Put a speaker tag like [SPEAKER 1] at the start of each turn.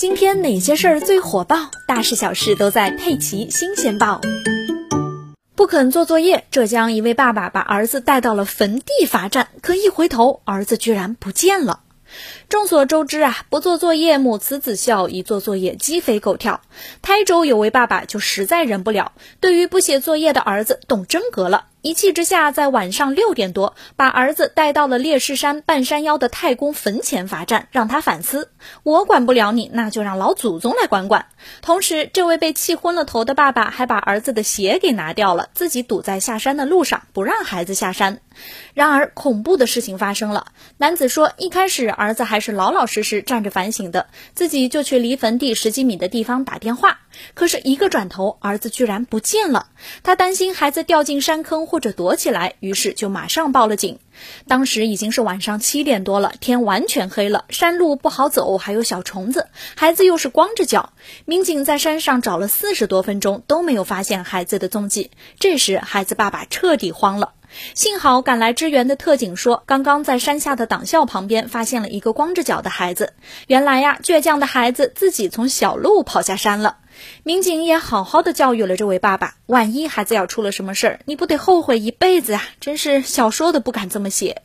[SPEAKER 1] 今天哪些事儿最火爆？大事小事都在《佩奇新鲜报》。不肯做作业，浙江一位爸爸把儿子带到了坟地罚站，可一回头，儿子居然不见了。众所周知啊，不做作业母慈子孝，一做作业鸡飞狗跳。台州有位爸爸就实在忍不了，对于不写作业的儿子动真格了。一气之下，在晚上六点多，把儿子带到了烈士山半山腰的太公坟前罚站，让他反思。我管不了你，那就让老祖宗来管管。同时，这位被气昏了头的爸爸还把儿子的鞋给拿掉了，自己堵在下山的路上，不让孩子下山。然而，恐怖的事情发生了。男子说，一开始儿子还是老老实实站着反省的，自己就去离坟地十几米的地方打电话。可是，一个转头，儿子居然不见了。他担心孩子掉进山坑。或者躲起来，于是就马上报了警。当时已经是晚上七点多了，天完全黑了，山路不好走，还有小虫子，孩子又是光着脚。民警在山上找了四十多分钟，都没有发现孩子的踪迹。这时，孩子爸爸彻底慌了。幸好赶来支援的特警说，刚刚在山下的党校旁边发现了一个光着脚的孩子。原来呀，倔强的孩子自己从小路跑下山了。民警也好好的教育了这位爸爸，万一孩子要出了什么事儿，你不得后悔一辈子啊！真是小说都不敢这么写。